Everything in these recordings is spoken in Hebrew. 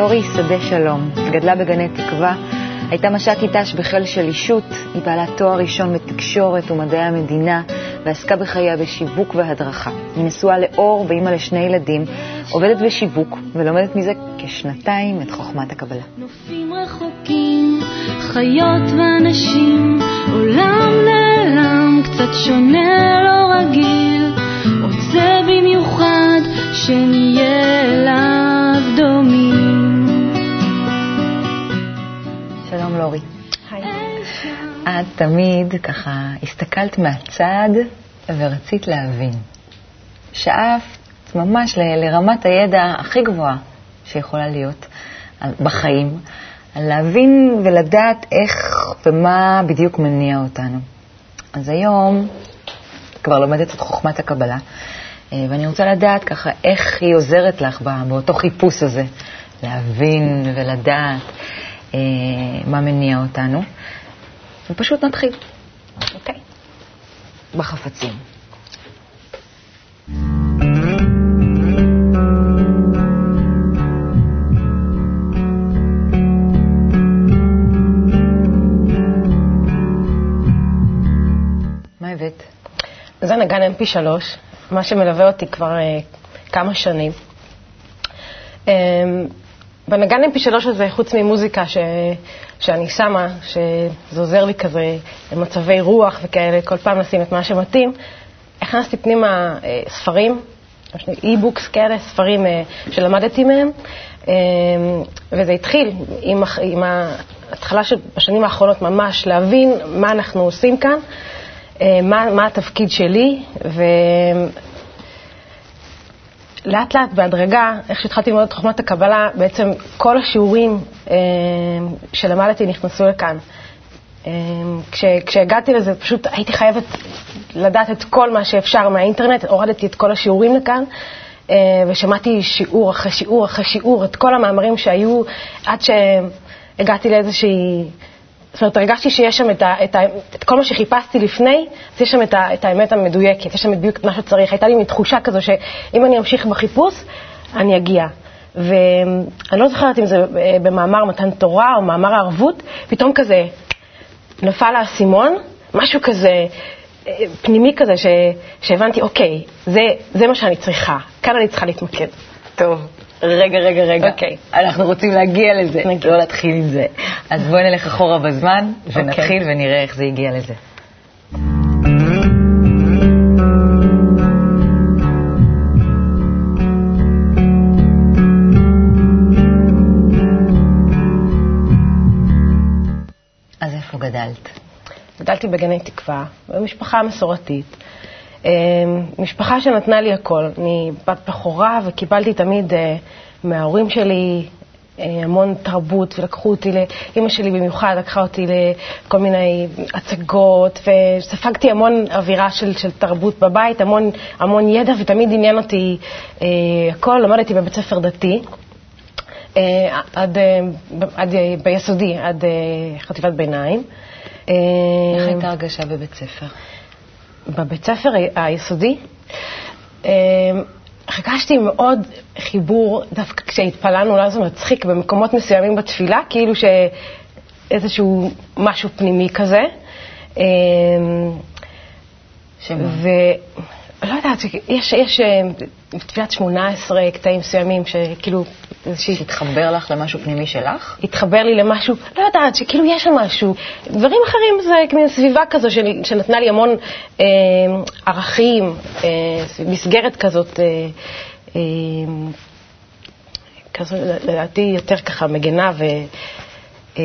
לורי שדה שלום, גדלה בגני תקווה, הייתה מש"קית ת"ש בחיל שלישות, היא בעלת תואר ראשון בתקשורת ומדעי המדינה, ועסקה בחייה בשיווק והדרכה. היא נשואה לאור ואימא לשני ילדים, עובדת בשיווק ולומדת מזה כשנתיים את חוכמת הקבלה. נופים רחוקים, חיות ואנשים, עולם נעלם, קצת שונה, לא רגיל, רוצה במיוחד שנהיה אליו דומים. שלום לורי. היי. את תמיד ככה הסתכלת מהצד ורצית להבין. שאפת ממש ל- לרמת הידע הכי גבוהה שיכולה להיות בחיים, על להבין ולדעת איך ומה בדיוק מניע אותנו. אז היום כבר לומדת את חוכמת הקבלה, אה, ואני רוצה לדעת ככה איך היא עוזרת לך באותו חיפוש הזה, להבין ולדעת מה מניע אותנו. ופשוט נתחיל. אוקיי. בחפצים. זה נגן mp3, מה שמלווה אותי כבר אה, כמה שנים. אה, בנגן mp3 הזה, חוץ ממוזיקה ש, שאני שמה, שזה עוזר לי כזה למצבי רוח וכאלה, כל פעם לשים את מה שמתאים, הכנסתי פנימה אה, ספרים, אי-בוקס כאלה, ספרים אה, שלמדתי מהם, אה, וזה התחיל עם, עם ההתחלה של בשנים האחרונות ממש להבין מה אנחנו עושים כאן. אה, מה, מה התפקיד שלי, ולאט לאט, בהדרגה, איך שהתחלתי ללמוד את חוכמת הקבלה, בעצם כל השיעורים אה, שלמדתי נכנסו לכאן. אה, כש, כשהגעתי לזה, פשוט הייתי חייבת לדעת את כל מה שאפשר מהאינטרנט, הורדתי את כל השיעורים לכאן. אה, ושמעתי שיעור אחרי שיעור אחרי שיעור, את כל המאמרים שהיו, עד שהגעתי לאיזושהי זאת אומרת, הרגשתי שיש שם את, ה, את, ה, את כל מה שחיפשתי לפני, אז יש שם את, ה, את האמת המדויקת, יש שם בדיוק את מה שצריך. הייתה לי מין תחושה כזו שאם אני אמשיך בחיפוש, אני אגיע. ואני לא זוכרת אם זה במאמר מתן תורה או מאמר הערבות, פתאום כזה נפל האסימון, משהו כזה אה, פנימי כזה, ש, שהבנתי, אוקיי, זה, זה מה שאני צריכה, כאן אני צריכה להתמקד. טוב, רגע, רגע, רגע. אוקיי. אנחנו רוצים להגיע לזה, נגיע. לא להתחיל עם זה. אז בואי נלך אחורה בזמן, אוקיי. ונתחיל ונראה איך זה הגיע לזה. אז איפה גדלת? גדלתי בגני תקווה, במשפחה מסורתית. אה, משפחה שנתנה לי הכל. אני בת בכורה וקיבלתי תמיד אה, מההורים שלי אה, המון תרבות, ולקחו אותי, לאימא שלי במיוחד לקחה אותי לכל מיני הצגות, וספגתי המון אווירה של, של תרבות בבית, המון, המון ידע, ותמיד עניין אותי אה, הכל. למדתי בבית ספר דתי. אה, עד, אה, עד אה, ביסודי, עד אה, חטיבת ביניים. איך הייתה הרגשה בבית ספר? בבית ספר היסודי אה, הרגשתי מאוד חיבור, דווקא כשהתפללנו, אולי זה מצחיק, במקומות מסוימים בתפילה, כאילו שאיזשהו משהו פנימי כזה. אה, שמה? יודעת, יש, יש אה, בתפילת 18 קטעים מסוימים שכאילו איזושהי שהתחבר לך למשהו פנימי שלך? התחבר לי למשהו, לא יודעת, שכאילו יש שם משהו. דברים אחרים זה מין סביבה כזו של, שנתנה לי המון אה, ערכים, אה, מסגרת כזאת, אה, אה, כזו לדעתי יותר ככה מגנה ו... אה,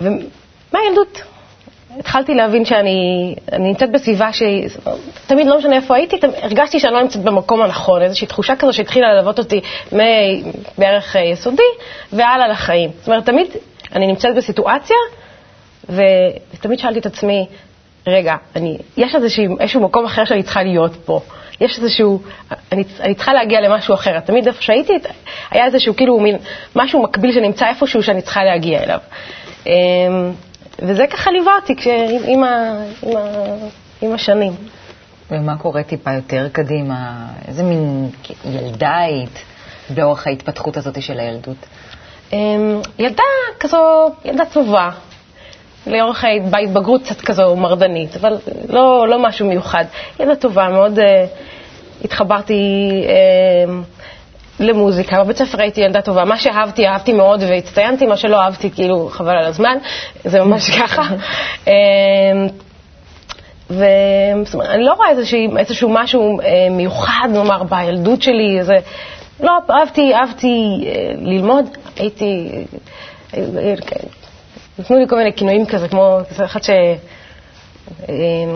ומהילדות התחלתי להבין שאני אני נמצאת בסביבה שהיא, תמיד לא משנה איפה הייתי, הרגשתי שאני לא נמצאת במקום הנכון, איזושהי תחושה כזו שהתחילה ללוות אותי מבערך אה, יסודי והלאה לחיים. זאת אומרת, תמיד אני נמצאת בסיטואציה, ותמיד שאלתי את עצמי, רגע, אני, יש איזשהו, איזשהו מקום אחר שאני צריכה להיות פה. יש איזשהו, אני, אני צריכה להגיע למשהו אחר. תמיד איפה שהייתי, היה איזשהו כאילו מין משהו מקביל שנמצא איפשהו שאני צריכה להגיע אליו. וזה ככה ליווה אותי כש, עם, ה, עם, ה, עם השנים. ומה קורה טיפה יותר קדימה? איזה מין ילדה היית? באורך ההתפתחות הזאת של הילדות? אמ, ילדה כזו, ילדה טובה. לאורך ההתבגרות קצת כזו מרדנית, אבל לא, לא משהו מיוחד. ילדה טובה, מאוד uh, התחברתי uh, למוזיקה. בבית ספר הייתי ילדה טובה. מה שאהבתי, אהבתי מאוד והצטיינתי, מה שלא אהבתי, כאילו, חבל על הזמן. זה ממש ככה. Uh, ואני לא רואה איזשהו, איזשהו משהו uh, מיוחד, נאמר, בילדות שלי, איזה... לא, אהבתי, אהבתי uh, ללמוד, הייתי... נתנו לי כל מיני כינויים כזה, כמו אחת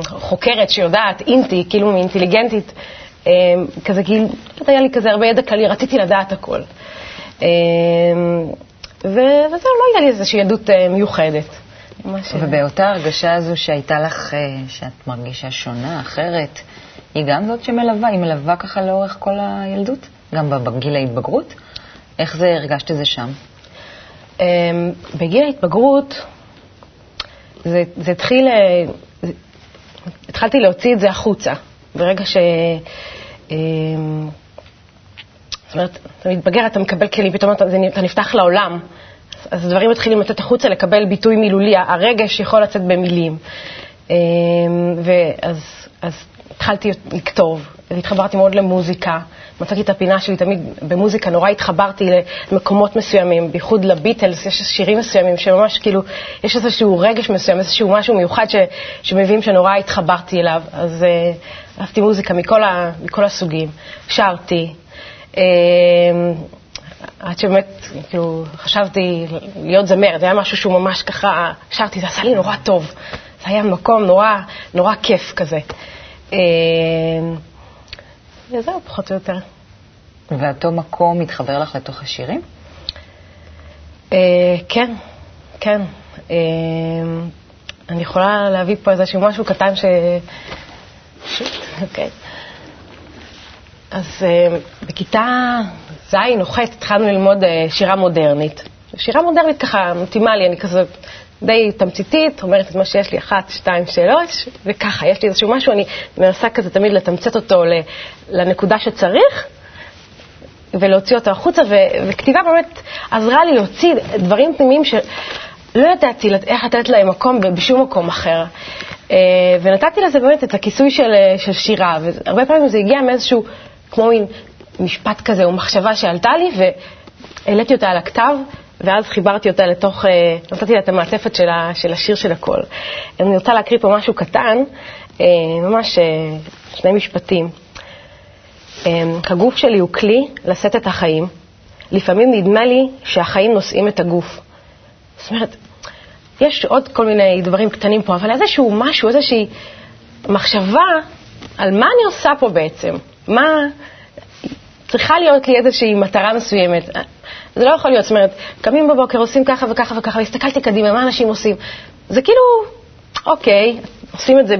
שחוקרת שיודעת, אינטי, כאילו אינטליגנטית, אמ, כזה כאילו, היה לי כזה הרבה ידע כללי, רציתי לדעת הכל. אמ, וזהו, לא היה לי איזושהי ילדות אה, מיוחדת. ובאותה הרגשה הזו שהייתה לך, אה, שאת מרגישה שונה, אחרת, היא גם זאת שמלווה, היא מלווה ככה לאורך כל הילדות, גם בגיל ההתבגרות? איך זה, הרגשת את זה שם? אמ, בגיל ההתבגרות זה, זה התחיל, אה, התחלתי להוציא את זה החוצה. ברגע ש... אמ, זאת אומרת, אתה מתבגר, אתה מקבל כלים, פתאום אתה, אתה נפתח לעולם, אז דברים מתחילים לצאת החוצה, לקבל ביטוי מילולי, הרגש יכול לצאת במילים. אמ, ואז אז התחלתי לכתוב, והתחברתי מאוד למוזיקה. מצאתי את הפינה שלי תמיד במוזיקה, נורא התחברתי למקומות מסוימים, בייחוד לביטלס, יש שירים מסוימים שממש כאילו, יש איזשהו רגש מסוים, איזשהו משהו מיוחד ש, שמביאים שנורא התחברתי אליו. אז uh, אהבתי מוזיקה מכל, ה, מכל הסוגים, שרתי. Uh, עד שבאמת, כאילו, חשבתי להיות זמרת, זה היה משהו שהוא ממש ככה, שרתי, זה עשה לי נורא טוב. זה היה מקום נורא, נורא כיף כזה. Uh, וזהו, פחות או יותר. ואותו מקום מתחבר לך לתוך השירים? Uh, כן, כן. Uh, אני יכולה להביא פה איזשהו משהו קטן ש... אוקיי. אז uh, בכיתה ז' או ח' התחלנו ללמוד uh, שירה מודרנית. שירה מודרנית ככה מתאימה לי, אני כזה די תמציתית, אומרת את מה שיש לי, אחת, שתיים, שלוש, וככה, יש לי איזשהו משהו, אני מנסה כזה תמיד לתמצת אותו לנקודה שצריך, ולהוציא אותו החוצה, ו- וכתיבה באמת עזרה לי להוציא דברים פנימיים שלא ידעתי איך לתת להם מקום בשום מקום אחר. אה, ונתתי לזה באמת את הכיסוי של, של שירה, והרבה פעמים זה הגיע מאיזשהו, כמו מין משפט כזה או מחשבה שעלתה לי, והעליתי אותה על הכתב, ואז חיברתי אותה לתוך, אה, נתתי לה את המעטפת של, ה, של השיר של הקול. אני רוצה להקריא פה משהו קטן, אה, ממש אה, שני משפטים. הגוף שלי הוא כלי לשאת את החיים. לפעמים נדמה לי שהחיים נושאים את הגוף. זאת אומרת, יש עוד כל מיני דברים קטנים פה, אבל איזשהו משהו, איזושהי מחשבה על מה אני עושה פה בעצם. מה... צריכה להיות לי איזושהי מטרה מסוימת. זה לא יכול להיות, זאת אומרת, קמים בבוקר, עושים ככה וככה וככה, הסתכלתי קדימה, מה אנשים עושים? זה כאילו, אוקיי, עושים את זה,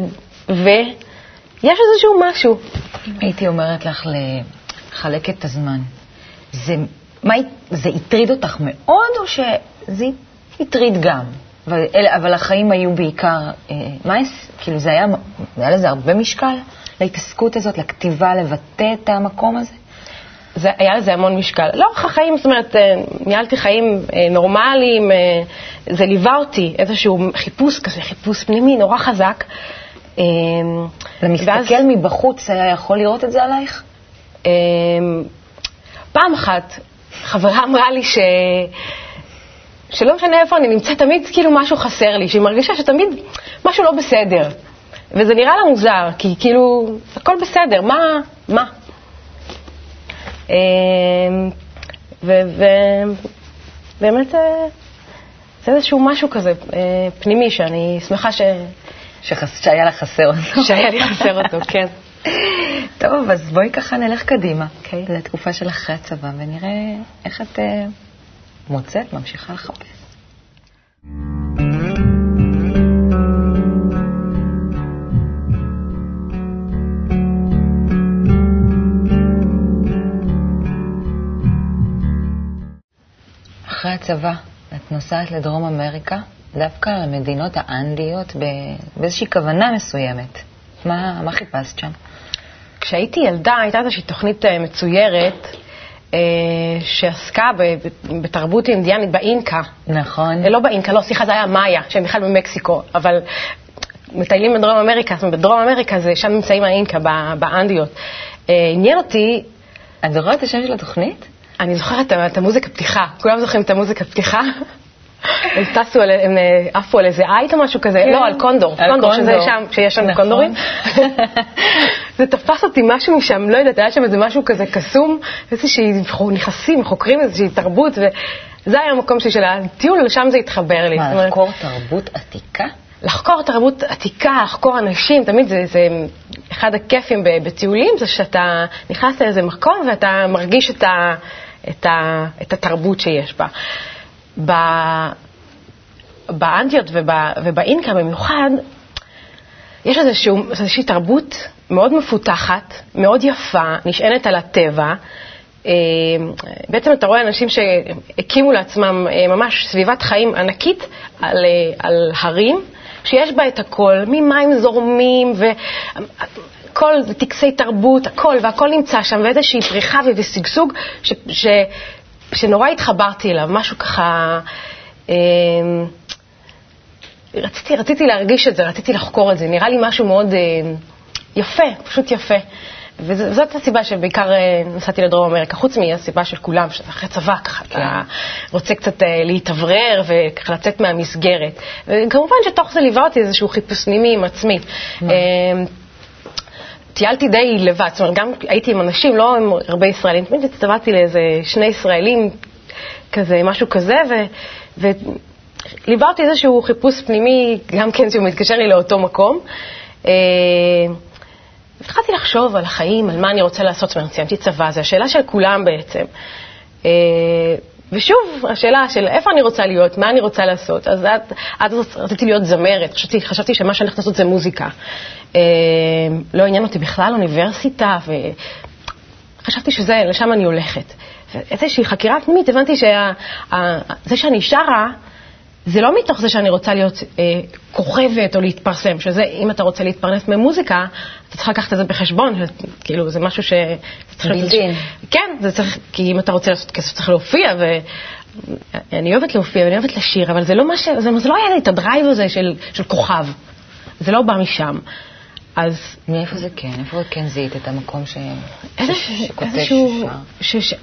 ויש איזשהו משהו. הייתי אומרת לך לחלק את הזמן. זה, מה, זה הטריד אותך מאוד, או שזה הטריד גם? אבל, אבל החיים היו בעיקר, אה, מה, כאילו זה היה, היה לזה הרבה משקל, להתעסקות הזאת, לכתיבה, לבטא את המקום הזה? זה, היה לזה המון משקל. לאורך החיים, זאת אומרת, אה, ניהלתי חיים אה, נורמליים, אה, זה ליווה אותי, איזשהו חיפוש כזה, חיפוש פנימי נורא חזק. למסתכל ואז, מבחוץ היה יכול לראות את זה עלייך? פעם אחת חברה אמרה לי ש... שלא משנה איפה אני נמצאת, תמיד כאילו משהו חסר לי, שהיא מרגישה שתמיד משהו לא בסדר. וזה נראה לה מוזר, כי כאילו, הכל בסדר, מה, מה? אמ, ובאמת אה, זה איזשהו משהו כזה אה, פנימי שאני שמחה ש... שחס... שהיה לך חסר אותו. שהיה לי חסר אותו, כן. טוב, אז בואי ככה נלך קדימה, okay. אוקיי. לתקופה של אחרי הצבא, ונראה איך את uh, מוצאת, ממשיכה לחפש. אחרי הצבא את נוסעת לדרום אמריקה, דווקא למדינות האנדיות, באיזושהי כוונה מסוימת. מה, מה חיפשת שם? כשהייתי ילדה הייתה איזושהי תוכנית אה, מצוירת שעסקה ב- ב- בתרבות אינדיאנית באינקה. נכון. אה, לא באינקה, לא, סליחה, זה היה מאיה, שהם בכלל במקסיקו, אבל מטיילים בדרום אמריקה, זאת אומרת, בדרום אמריקה זה, שם נמצאים האינקה, באנדיות. אה, עניין אותי, את זוכרת את השם של התוכנית? אני זוכרת את המוזיקה פתיחה, כולם זוכרים את המוזיקה פתיחה? הם טסו, על- הם אה, עפו על איזה עית או משהו כזה, כן. לא, על קונדור, קונדור, שזה. שם, שיש שם נכון. קונדורים. זה תפס אותי משהו משם, לא יודעת, היה שם איזה משהו כזה קסום, איזושהי, נכנסים, חוקרים איזושהי תרבות, וזה היה המקום שלי של הטיול, לשם זה התחבר לי. מה, לחקור תרבות עתיקה? לחקור תרבות עתיקה, לחקור אנשים, תמיד זה, זה אחד הכיפים בטיולים, זה שאתה נכנס לאיזה מקום ואתה מרגיש את, ה, את, ה, את התרבות שיש בה. ב, באנטיות וב, ובאינקה במיוחד, יש איזשהו, איזושהי תרבות מאוד מפותחת, מאוד יפה, נשענת על הטבע. אה, בעצם אתה רואה אנשים שהקימו לעצמם אה, ממש סביבת חיים ענקית על, אה, על הרים, שיש בה את הכל, ממים זורמים וכל טקסי תרבות, הכל, והכל נמצא שם, ואיזושהי פריחה ושגשוג ש, ש, שנורא התחברתי אליו, משהו ככה... אה, רציתי, רציתי להרגיש את זה, רציתי לחקור את זה, נראה לי משהו מאוד אה, יפה, פשוט יפה. וזאת הסיבה שבעיקר אה, נסעתי לדרום אמריקה, חוץ מהסיבה של כולם, שאתה אחרי צבא, ככה כן. אתה רוצה קצת אה, להתאוורר וככה לצאת מהמסגרת. וכמובן שתוך זה ליווה אותי איזשהו חיפוש פנימי עם עצמי. אה, טיילתי די לבד, זאת אומרת, גם הייתי עם אנשים, לא עם הרבה ישראלים, תמיד הצטוותתי לאיזה שני ישראלים, כזה, משהו כזה, ו... ו... אותי איזשהו חיפוש פנימי, גם כן שהוא מתקשר לי לאותו מקום. אה, התחלתי לחשוב על החיים, על מה אני רוצה לעשות, זאת אומרת, סיימתי צבא, זו השאלה של כולם בעצם. ושוב, השאלה של איפה אני רוצה להיות, מה אני רוצה לעשות. אז עד אז רציתי להיות זמרת, חשבתי, חשבתי שמה שאני הולכת לעשות זה מוזיקה. אה, לא עניין אותי בכלל אוניברסיטה, וחשבתי שזה, לשם אני הולכת. ואיזושהי חקירה פנימית, הבנתי שזה שאני שרה, זה לא מתוך זה שאני רוצה להיות אה, כוכבת או להתפרסם, שזה אם אתה רוצה להתפרנס ממוזיקה, אתה צריך לקחת את זה בחשבון, כאילו זה משהו ש... בילדין. כן, זה צריך, כי אם אתה רוצה לעשות כסף צריך להופיע, ואני אוהבת להופיע ואני אוהבת לשיר, אבל זה לא מה ש... זה, זה לא היה לי את הדרייב הזה של, של כוכב, זה לא בא משם. אז מאיפה זה כן? איפה כן זיהית את המקום ש... איזה- ש- שכותב איזשהו... ששר? ש... ש...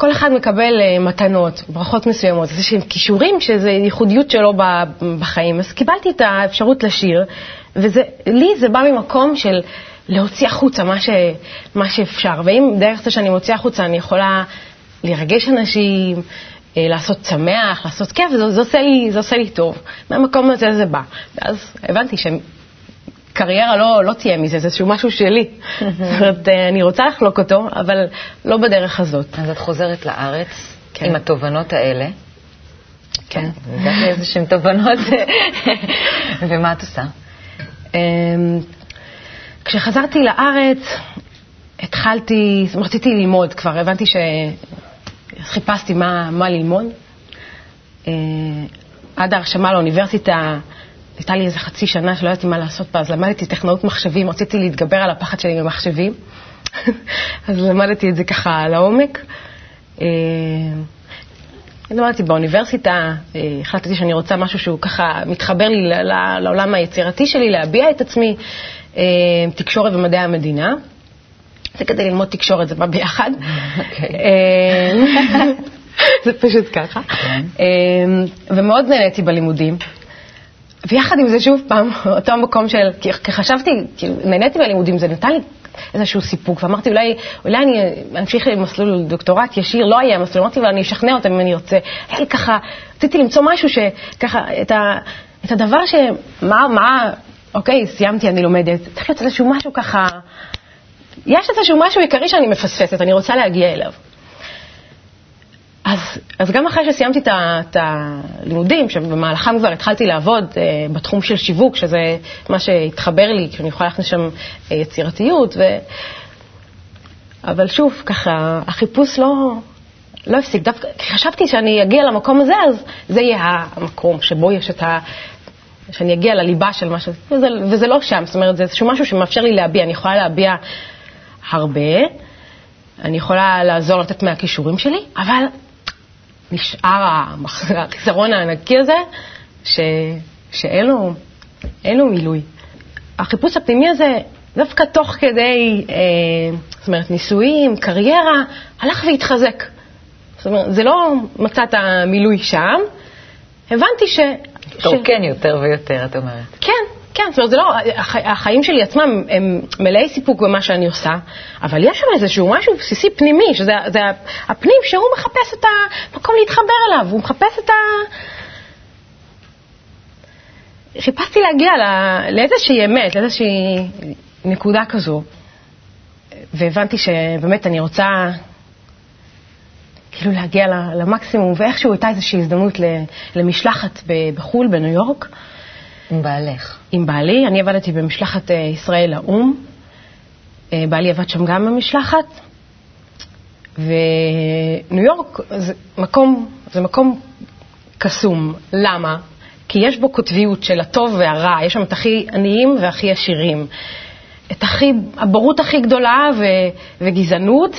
כל אחד מקבל אה, מתנות, ברכות מסוימות, איזה שהם כישורים שזה ייחודיות שלו בחיים. אז קיבלתי את האפשרות לשיר, ולי זה בא ממקום של להוציא החוצה מה, ש... מה שאפשר. ואם דרך זה שאני מוציאה החוצה אני יכולה לרגש אנשים, אה, לעשות שמח, לעשות כיף, זה, זה, עושה לי, זה עושה לי טוב. מהמקום הזה זה בא. ואז הבנתי שהם... קריירה לא, לא תהיה מזה, זה איזשהו משהו שלי. זאת אומרת, אה, אני רוצה לחלוק אותו, אבל לא בדרך הזאת. אז את חוזרת לארץ כן. עם התובנות האלה. כן. הגעת לאיזשהן תובנות, ומה את עושה? אמ, כשחזרתי לארץ, התחלתי, רציתי ללמוד כבר, הבנתי ש... חיפשתי מה, מה ללמוד. אה, עד ההרשמה לאוניברסיטה, הייתה לי איזה חצי שנה שלא ידעתי מה לעשות בה, אז למדתי טכנאות מחשבים, רציתי להתגבר על הפחד שלי ממחשבים, אז למדתי את זה ככה לעומק. אה, למדתי באוניברסיטה, אה, החלטתי שאני רוצה משהו שהוא ככה מתחבר לי לעולם היצירתי שלי, להביע את עצמי, אה, תקשורת ומדעי המדינה. זה כדי ללמוד תקשורת, זה בא ביחד. אוקיי. זה פשוט ככה. כן. ומאוד נהניתי בלימודים. ויחד עם זה, שוב פעם, אותו מקום של, כי חשבתי, כאילו, נהניתי מהלימודים, זה נתן לי איזשהו סיפוק, ואמרתי, אולי, אולי אני אמשיך למסלול דוקטורט ישיר, לא היה מסלול, אמרתי, אבל אני אשכנע אותם אם אני ארצה. היה לי ככה, רציתי למצוא משהו שככה, את, ה, את הדבר ש... מה, מה, אוקיי, סיימתי, אני לומדת, צריך להיות איזשהו משהו ככה, יש איזשהו משהו עיקרי שאני מפספסת, אני רוצה להגיע אליו. אז, אז גם אחרי שסיימתי את הלימודים, שבמהלכם כבר התחלתי לעבוד אה, בתחום של שיווק, שזה מה שהתחבר לי, שאני יכולה להכניס שם אה, יצירתיות, ו... אבל שוב, ככה, החיפוש לא, לא הפסיק. דווקא כי חשבתי שאני אגיע למקום הזה, אז זה יהיה המקום שבו יש את ה... שאני אגיע לליבה של מה ש... וזה, וזה לא שם, זאת אומרת, זה איזשהו משהו שמאפשר לי להביע, אני יכולה להביע הרבה. אני יכולה לעזור לתת מהכישורים שלי, אבל נשאר החיסרון הענקי הזה, ש, שאין לו, לו מילוי. החיפוש הפנימי הזה, דווקא תוך כדי, אה, זאת אומרת, נישואים, קריירה, הלך והתחזק. זאת אומרת, זה לא מצא את המילוי שם, הבנתי ש... תורקן ש... יותר ויותר, את אומרת. כן, כן, זאת אומרת, זה לא, הח, החיים שלי עצמם הם מלאי סיפוק במה שאני עושה, אבל יש שם איזשהו משהו בסיסי פנימי, שזה זה הפנים שהוא מחפש את המקום להתחבר אליו, הוא מחפש את ה... חיפשתי להגיע לאיזושהי אמת, לאיזושהי נקודה כזו, והבנתי שבאמת אני רוצה כאילו להגיע למקסימום, ואיכשהו הייתה איזושהי הזדמנות למשלחת בחו"ל, בניו יורק. עם בעלך. עם בעלי, אני עבדתי במשלחת אה, ישראל לאו"ם, אה, בעלי עבד שם גם במשלחת, וניו יורק זה מקום, זה מקום קסום. למה? כי יש בו קוטביות של הטוב והרע, יש שם את הכי עניים והכי עשירים. את הכי, הבורות הכי גדולה ו, וגזענות,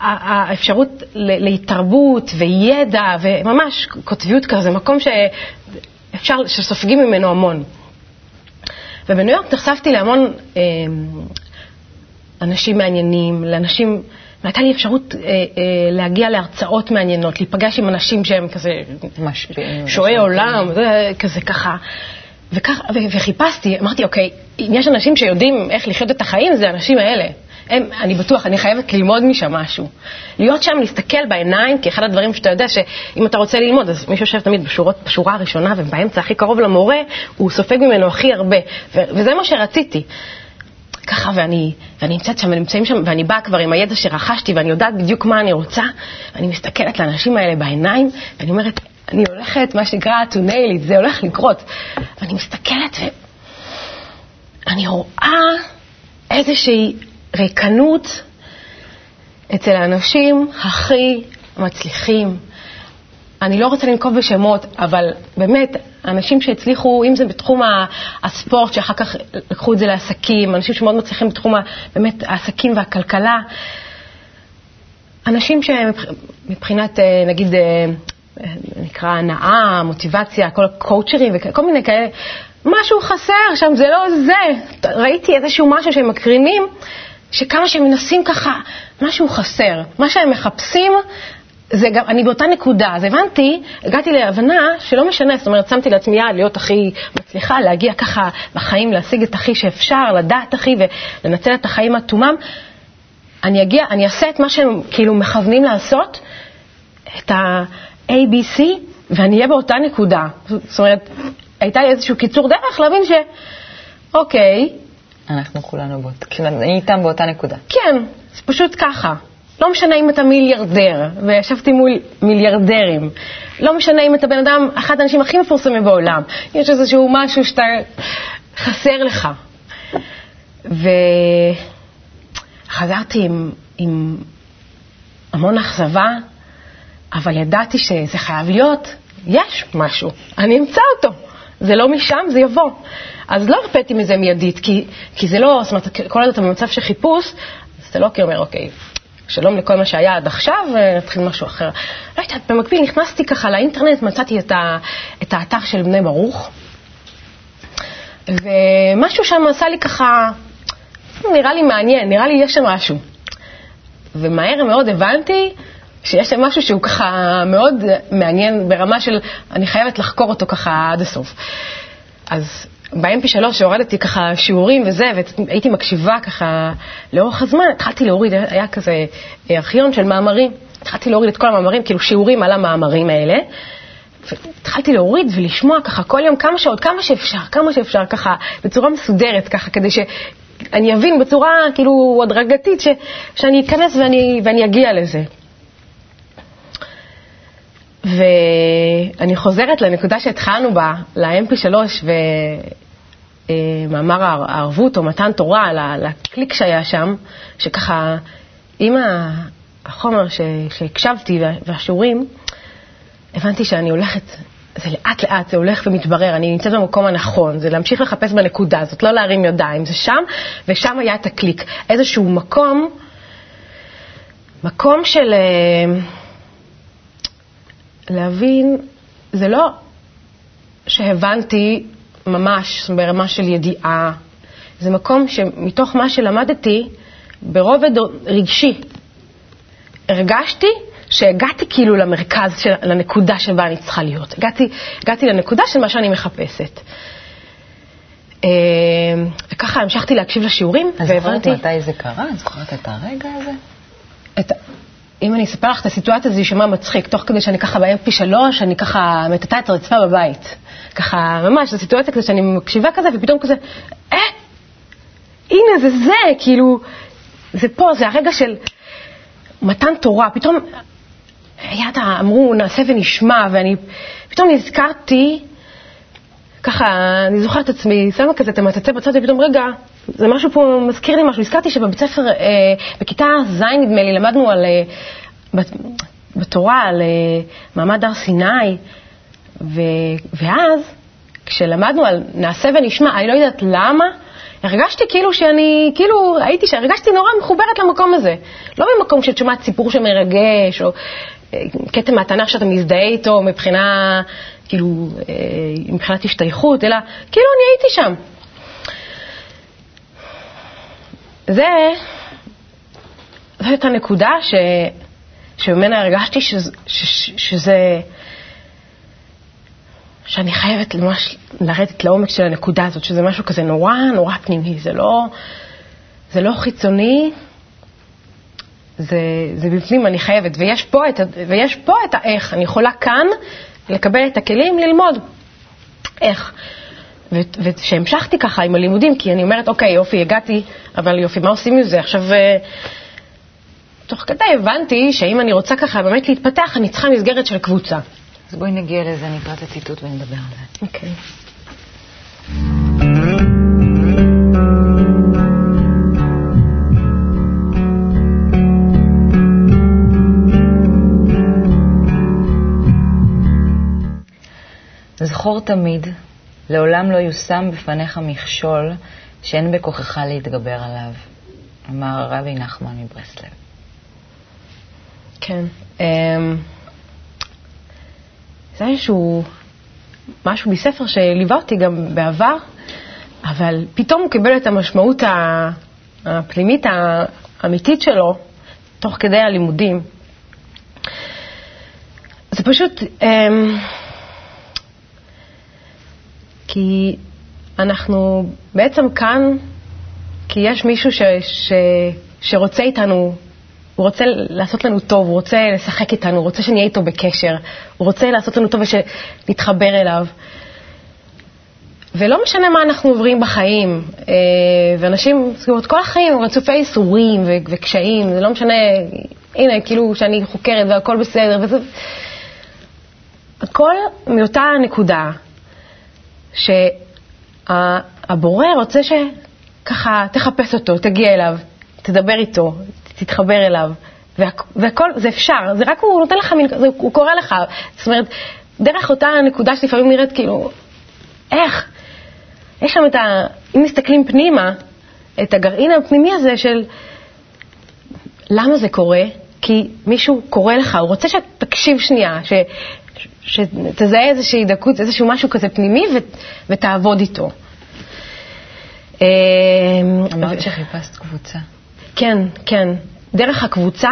והאפשרות להתרבות וידע, וממש קוטביות כזה, מקום שאפשר, שסופגים ממנו המון. ובניו יורק נחשפתי להמון אה, אנשים מעניינים, לאנשים, והייתה לי אפשרות אה, אה, להגיע להרצאות מעניינות, להיפגש עם אנשים שהם כזה משפיעים, שועי עולם, זה, כזה ככה. וכך, וחיפשתי, אמרתי, אוקיי, אם יש אנשים שיודעים איך לחיות את החיים, זה האנשים האלה. הם, אני בטוח, אני חייבת ללמוד משם משהו. להיות שם, להסתכל בעיניים, כי אחד הדברים שאתה יודע שאם אתה רוצה ללמוד, אז מי שיושב תמיד בשורות, בשורה הראשונה ובאמצע הכי קרוב למורה, הוא סופג ממנו הכי הרבה. ו- וזה מה שרציתי. ככה, ואני, ואני נמצאת שם, ונמצאים שם, ואני באה כבר עם הידע שרכשתי, ואני יודעת בדיוק מה אני רוצה, ואני מסתכלת לאנשים האלה בעיניים, ואני אומרת, אני הולכת, מה שנקרא, to nail it, זה הולך לקרות. ואני מסתכלת ואני רואה איזושהי ריקנות אצל האנשים הכי מצליחים. אני לא רוצה לנקוב בשמות, אבל באמת, אנשים שהצליחו, אם זה בתחום הספורט, שאחר כך לקחו את זה לעסקים, אנשים שמאוד מצליחים בתחום באמת העסקים והכלכלה, אנשים שמבחינת, אה, נגיד, אה, נקרא הנאה, מוטיבציה, כל הקואוצ'רים וכל מיני כאלה, משהו חסר שם, זה לא זה. ראיתי איזשהו משהו שהם מקרינים, שכמה שהם מנסים ככה, משהו חסר. מה שהם מחפשים, זה גם, אני באותה נקודה. אז הבנתי, הגעתי להבנה שלא משנה, זאת אומרת, שמתי לעצמי יד להיות הכי מצליחה, להגיע ככה בחיים, להשיג את הכי שאפשר, לדעת הכי ולנצל את החיים עד תומם. אני אגיע, אני אעשה את מה שהם כאילו מכוונים לעשות, את ה... ABC, ואני אהיה באותה נקודה. זאת אומרת, הייתה לי איזשהו קיצור דרך להבין ש... אוקיי. אנחנו כולנו באותה, כאילו, אני איתם באותה נקודה. כן, זה פשוט ככה. לא משנה אם אתה מיליארדר, וישבתי מול מיליארדרים. לא משנה אם אתה בן אדם, אחד האנשים הכי מפורסמים בעולם. יש איזשהו משהו שאתה חסר לך. וחזרתי עם, עם המון אכזבה, אבל ידעתי שזה חייב להיות, יש משהו, אני אמצא אותו. זה לא משם, זה יבוא. אז לא הרפאתי מזה מיידית, כי, כי זה לא, זאת אומרת, כל עוד אתה במצב של חיפוש, אז אתה לא כאילו אומר, אוקיי, שלום לכל מה שהיה עד עכשיו, נתחיל משהו אחר. לא יודעת, במקביל נכנסתי ככה לאינטרנט, מצאתי את, ה, את האתר של בני ברוך, ומשהו שם עשה לי ככה, נראה לי מעניין, נראה לי יש שם משהו. ומהר מאוד הבנתי שיש שם משהו שהוא ככה מאוד מעניין ברמה של אני חייבת לחקור אותו ככה עד הסוף. אז ב-MP3 שהורדתי ככה שיעורים וזה, והייתי מקשיבה ככה לאורך הזמן, התחלתי להוריד, היה כזה ארכיון של מאמרים, התחלתי להוריד את כל המאמרים, כאילו שיעורים על המאמרים האלה. והתחלתי להוריד ולשמוע ככה כל יום כמה שעות, כמה שאפשר, כמה שאפשר, ככה בצורה מסודרת, ככה כדי שאני אבין בצורה כאילו הדרגתית ש, שאני אכנס ואני, ואני אגיע לזה. ואני חוזרת לנקודה שהתחלנו בה, ל-MP3 ומאמר הערבות או מתן תורה, לקליק שהיה שם, שככה, עם החומר שהקשבתי והשיעורים, הבנתי שאני הולכת, זה לאט לאט, זה הולך ומתברר, אני נמצאת במקום הנכון, זה להמשיך לחפש בנקודה הזאת, לא להרים ידיים, זה שם, ושם היה את הקליק. איזשהו מקום מקום של אה, להבין, זה לא שהבנתי ממש ברמה של ידיעה, זה מקום שמתוך מה שלמדתי, ברובד רגשי, הרגשתי שהגעתי כאילו למרכז, של, לנקודה שבה אני צריכה להיות. הגעתי, הגעתי לנקודה של מה שאני מחפשת. אה, וככה המשכתי להקשיב לשיעורים, והבנתי... את זוכרת מתי זה קרה? את זוכרת את הרגע הזה? את, אם אני אספר לך את הסיטואציה, זה יישמע מצחיק. תוך כדי שאני ככה ב-MP3, אני ככה מטאטה את הרצפה בבית. ככה, ממש, זו סיטואציה כזה שאני מקשיבה כזה, ופתאום כזה, אה, הנה, זה זה, כאילו, זה פה, זה הרגע של מתן תורה. פתאום, ידע, אמרו, נעשה ונשמע, ואני פתאום נזכרתי, ככה, אני זוכרת את עצמי, שמה כזה את המטאטה בצד, ופתאום, רגע, זה משהו פה מזכיר לי משהו. הזכרתי שבבית ספר, אה, בכיתה ז', נדמה לי, למדנו על, אה, בתורה על אה, מעמד הר סיני, ו, ואז, כשלמדנו על נעשה ונשמע, אני לא יודעת למה, הרגשתי כאילו שאני, כאילו הייתי, הרגשתי נורא מחוברת למקום הזה. לא ממקום שאת שומעת סיפור שמרגש, או אה, כתם מהתנ"ך שאתה מזדהה איתו מבחינה, כאילו, אה, מבחינת השתייכות, אלא כאילו אני הייתי שם. זה, זאת הנקודה ש, שממנה הרגשתי שזה, שזה, שאני חייבת ממש לרדת לעומק של הנקודה הזאת, שזה משהו כזה נורא נורא פנימי, זה לא, זה לא חיצוני, זה, זה בפנים, אני חייבת. ויש פה, את, ויש פה את האיך, אני יכולה כאן לקבל את הכלים ללמוד איך. וכשהמשכתי ככה עם הלימודים, כי אני אומרת, אוקיי, יופי, הגעתי, אבל יופי, מה עושים עם זה? עכשיו, אה, תוך כדי הבנתי שאם אני רוצה ככה באמת להתפתח, אני צריכה מסגרת של קבוצה. אז בואי נגיע לזה, נקרא את הציטוט ונדבר על זה. אוקיי. זכור תמיד, לעולם לא יושם בפניך מכשול שאין בכוחך להתגבר עליו, אמר רבי נחמן מברסלב. כן. Um... זה איזשהו משהו מספר שליווה אותי גם בעבר, אבל פתאום הוא קיבל את המשמעות הפנימית האמיתית שלו תוך כדי הלימודים. זה פשוט, אמ, כי אנחנו בעצם כאן, כי יש מישהו ש, ש, שרוצה איתנו הוא רוצה לעשות לנו טוב, הוא רוצה לשחק איתנו, הוא רוצה שנהיה איתו בקשר, הוא רוצה לעשות לנו טוב ושנתחבר אליו. ולא משנה מה אנחנו עוברים בחיים, אה, ואנשים, זאת אומרת, כל החיים הם רצופי ייסורים וקשיים, זה לא משנה, הנה, כאילו שאני חוקרת והכל בסדר, וזה... הכל מאותה נקודה, שהבורא רוצה שככה תחפש אותו, תגיע אליו, תדבר איתו, תתחבר אליו. והכל, זה אפשר, זה רק הוא נותן לך מין, זה, הוא קורא לך. זאת אומרת, דרך אותה נקודה שלפעמים נראית כאילו, איך? יש שם את ה... אם מסתכלים פנימה, את הגרעין הפנימי הזה של למה זה קורה? כי מישהו קורא לך, הוא רוצה שתקשיב שנייה, ש, שתזהה איזושהי דקות, איזשהו משהו כזה פנימי ו, ותעבוד איתו. אמ, אמרת שחיפשת קבוצה. כן, כן. דרך הקבוצה.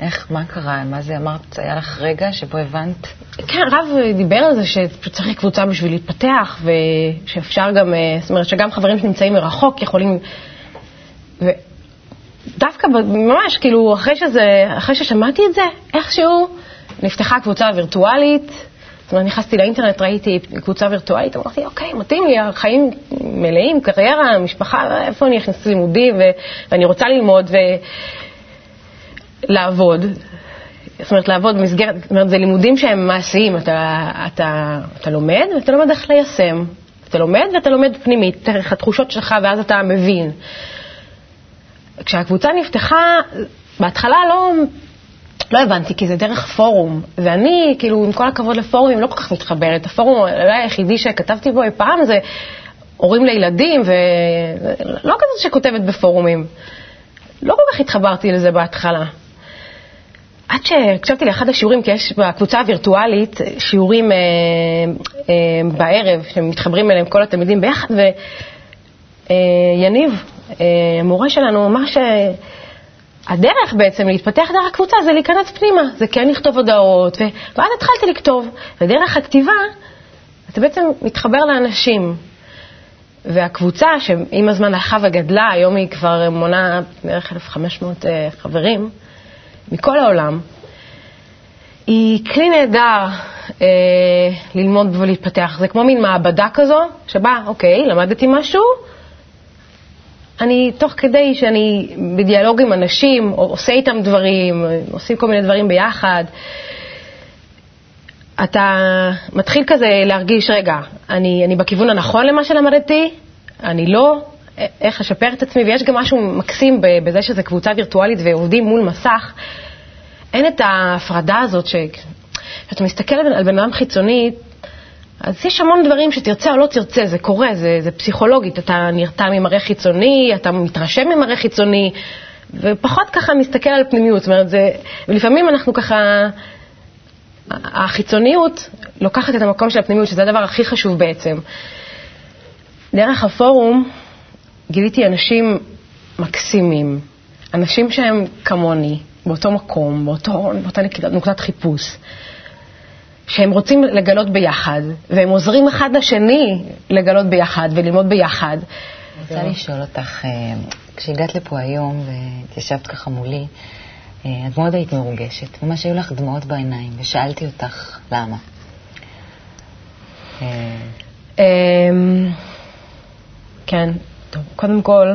איך, מה קרה? מה זה אמרת? היה לך רגע שבו הבנת? כן, הרב דיבר על זה שצריך קבוצה בשביל להתפתח, ושאפשר גם, אה, זאת אומרת שגם חברים שנמצאים מרחוק יכולים... ודווקא ממש, כאילו, אחרי, שזה, אחרי ששמעתי את זה, איכשהו נפתחה קבוצה וירטואלית. זאת אומרת, נכנסתי לאינטרנט, ראיתי קבוצה וירטואלית, אמרתי, אוקיי, מתאים לי, החיים מלאים, קריירה, משפחה, איפה אני אכנס לימודים, ואני רוצה ללמוד ולעבוד. זאת אומרת, לעבוד במסגרת, זאת אומרת, זה לימודים שהם מעשיים, אתה, אתה, אתה לומד ואתה לומד איך ליישם. אתה לומד ואתה לומד פנימית, דרך התחושות שלך, ואז אתה מבין. כשהקבוצה נפתחה, בהתחלה לא לא הבנתי, כי זה דרך פורום, ואני, כאילו, עם כל הכבוד לפורומים, לא כל כך מתחברת. הפורום אולי היחידי שכתבתי בו אי פעם זה הורים לילדים, ולא כזאת שכותבת בפורומים. לא כל כך התחברתי לזה בהתחלה. עד שהקשבתי לאחד השיעורים, כי יש בקבוצה הווירטואלית שיעורים אה, אה, בערב, שמתחברים אליהם כל התלמידים ביחד, ויניב, אה, המורה שלנו, אמר שהדרך בעצם להתפתח דרך הקבוצה זה להיכנס פנימה, זה כן לכתוב הודעות, ו... ואז התחלתי לכתוב, ודרך הכתיבה אתה בעצם מתחבר לאנשים. והקבוצה, שעם הזמן הלכה וגדלה, היום היא כבר מונה בערך 1,500 אה, חברים, מכל העולם, היא כלי נהדר אה, ללמוד ולהתפתח. זה כמו מין מעבדה כזו, שבה, אוקיי, למדתי משהו, אני, תוך כדי שאני בדיאלוג עם אנשים, עושה איתם דברים, עושים כל מיני דברים ביחד, אתה מתחיל כזה להרגיש, רגע, אני, אני בכיוון הנכון למה שלמדתי, אני לא, איך לשפר את עצמי, ויש גם משהו מקסים בזה שזו קבוצה וירטואלית ועובדים מול מסך. אין את ההפרדה הזאת כשאתה מסתכל על בן אדם חיצוני, אז יש המון דברים שתרצה או לא תרצה, זה קורה, זה, זה פסיכולוגית. אתה נרתע ממראה חיצוני, אתה מתרשם ממראה חיצוני, ופחות ככה מסתכל על פנימיות. זאת אומרת, זה, ולפעמים אנחנו ככה, החיצוניות לוקחת את המקום של הפנימיות, שזה הדבר הכי חשוב בעצם. דרך הפורום גיליתי אנשים מקסימים, אנשים שהם כמוני, באותו מקום, באותו, באותה נקודת חיפוש, שהם רוצים לגלות ביחד, והם עוזרים אחד לשני לגלות ביחד וללמוד ביחד. אני רוצה לשאול אותך, אה, כשהגעת לפה היום והתיישבת ככה מולי, אה, את מאוד היית מרוגשת, ממש היו לך דמעות בעיניים, ושאלתי אותך למה. אה, אמ, כן, טוב, קודם כל,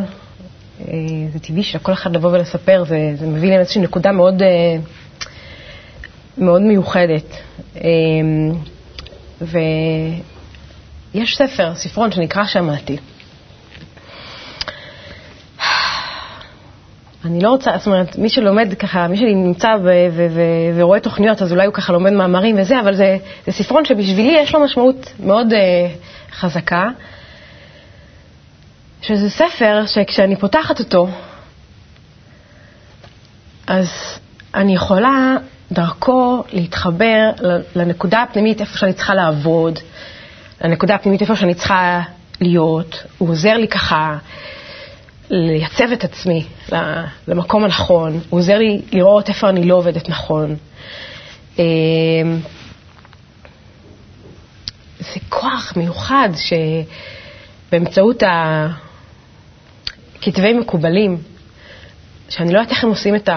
זה טבעי שלכל אחד לבוא ולספר, זה, זה מביא להם איזושהי נקודה מאוד, מאוד מיוחדת. אה, ויש ספר, ספרון שנקרא שמעתי. אני לא רוצה, זאת אומרת, מי שלומד ככה, מי שנמצא ורואה תוכניות, אז אולי הוא ככה לומד מאמרים וזה, אבל זה, זה ספרון שבשבילי יש לו משמעות מאוד uh, חזקה. שזה ספר שכשאני פותחת אותו, אז אני יכולה דרכו להתחבר לנקודה הפנימית איפה שאני צריכה לעבוד, לנקודה הפנימית איפה שאני צריכה להיות. הוא עוזר לי ככה לייצב את עצמי למקום הנכון, הוא עוזר לי לראות איפה אני לא עובדת נכון. אמ, זה כוח מיוחד שבאמצעות ה... כתבי מקובלים, שאני לא יודעת איך הם עושים את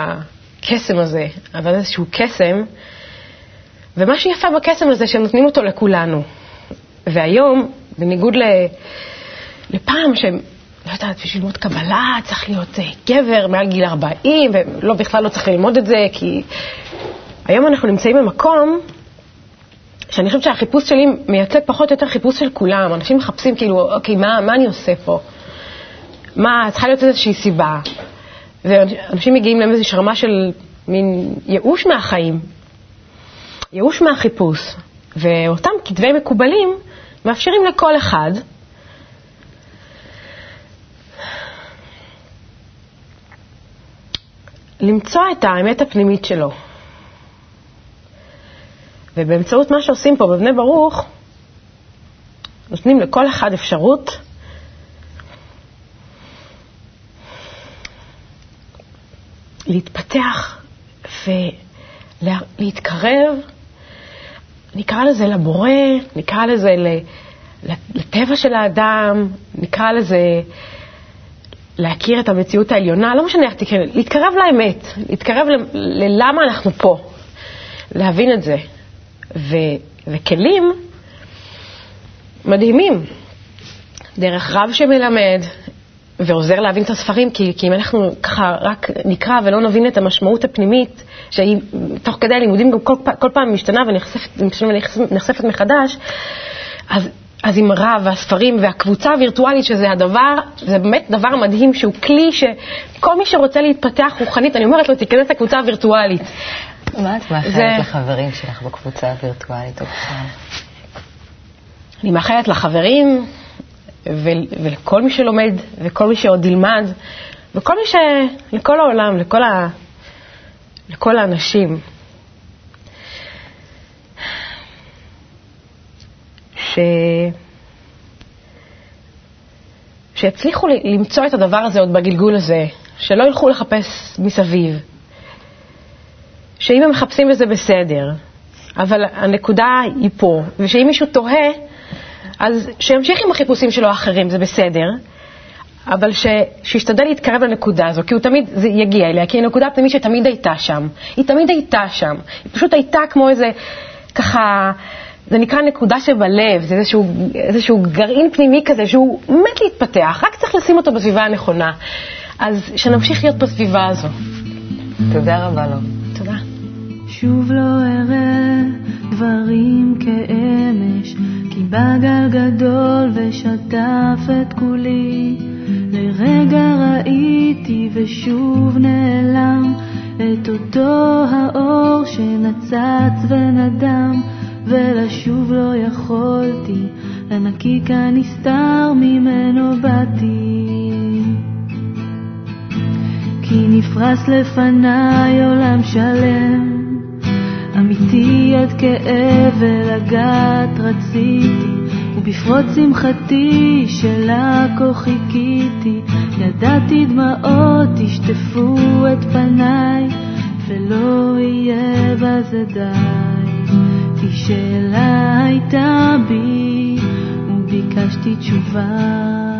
הקסם הזה, אבל איזשהו קסם, ומה שיפה בקסם הזה, שהם נותנים אותו לכולנו. והיום, בניגוד ל... לפעם שהם, לא יודעת, בשביל ללמוד קבלה צריך להיות אה, גבר מעל גיל 40, ולא, בכלל לא צריך ללמוד את זה, כי היום אנחנו נמצאים במקום שאני חושבת שהחיפוש שלי מייצג פחות או יותר חיפוש של כולם. אנשים מחפשים כאילו, אוקיי, מה, מה אני עושה פה? מה, צריכה להיות איזושהי סיבה. ואנשים מגיעים לאיזושהי רמה של מין ייאוש מהחיים, ייאוש מהחיפוש. ואותם כתבי מקובלים מאפשרים לכל אחד למצוא את האמת הפנימית שלו. ובאמצעות מה שעושים פה בבני ברוך, נותנים לכל אחד אפשרות להתפתח ולהתקרב, נקרא לזה לבורא, נקרא לזה לטבע של האדם, נקרא לזה להכיר את המציאות העליונה, לא משנה איך תקרא, להתקרב לאמת, להתקרב ללמה אנחנו פה, להבין את זה. ו, וכלים מדהימים, דרך רב שמלמד, ועוזר להבין את הספרים, כי, כי אם אנחנו ככה רק נקרא ולא נבין את המשמעות הפנימית, שהיא תוך כדי הלימודים גם כל, כל פעם משתנה ונחשפת, מחדש, אז, אז עם רב והספרים והקבוצה הווירטואלית, שזה הדבר, זה באמת דבר מדהים שהוא כלי שכל מי שרוצה להתפתח רוחנית, אני אומרת לו, תיכנס לקבוצה הווירטואלית. מה את מאחלת זה... לחברים שלך בקבוצה הווירטואלית? אני מאחלת לחברים ולכל מי שלומד, וכל מי שעוד ילמד, וכל מי ש... לכל העולם, לכל, ה... לכל האנשים. ש... שהצליחו למצוא את הדבר הזה עוד בגלגול הזה, שלא ילכו לחפש מסביב, שאם הם מחפשים וזה בסדר, אבל הנקודה היא פה, ושאם מישהו תוהה, אז שימשיך עם החיפושים שלו האחרים, זה בסדר, אבל ש, שישתדל להתקרב לנקודה הזו, כי הוא תמיד, זה יגיע אליה, כי היא נקודה פנימית שתמיד הייתה שם. היא תמיד הייתה שם. היא פשוט הייתה כמו איזה, ככה, זה נקרא נקודה שבלב, זה איזשהו, איזשהו גרעין פנימי כזה שהוא מת להתפתח, רק צריך לשים אותו בסביבה הנכונה. אז שנמשיך להיות בסביבה הזו. תודה רבה לו. תודה. שוב לא אראה דברים כאמש, כי בא גל גדול ושטף את כולי. לרגע ראיתי ושוב נעלם את אותו האור שנצץ ונדם, ולשוב לא יכולתי, לנקיק הנסתר ממנו באתי. כי נפרס לפניי עולם שלם, אמיתי עד כאב ולגעת רציתי, ובפרוץ שמחתי שלה כה חיכיתי, ידעתי דמעות ישטפו את פניי, ולא יהיה בזה די. כי שאלה הייתה בי, וביקשתי תשובה.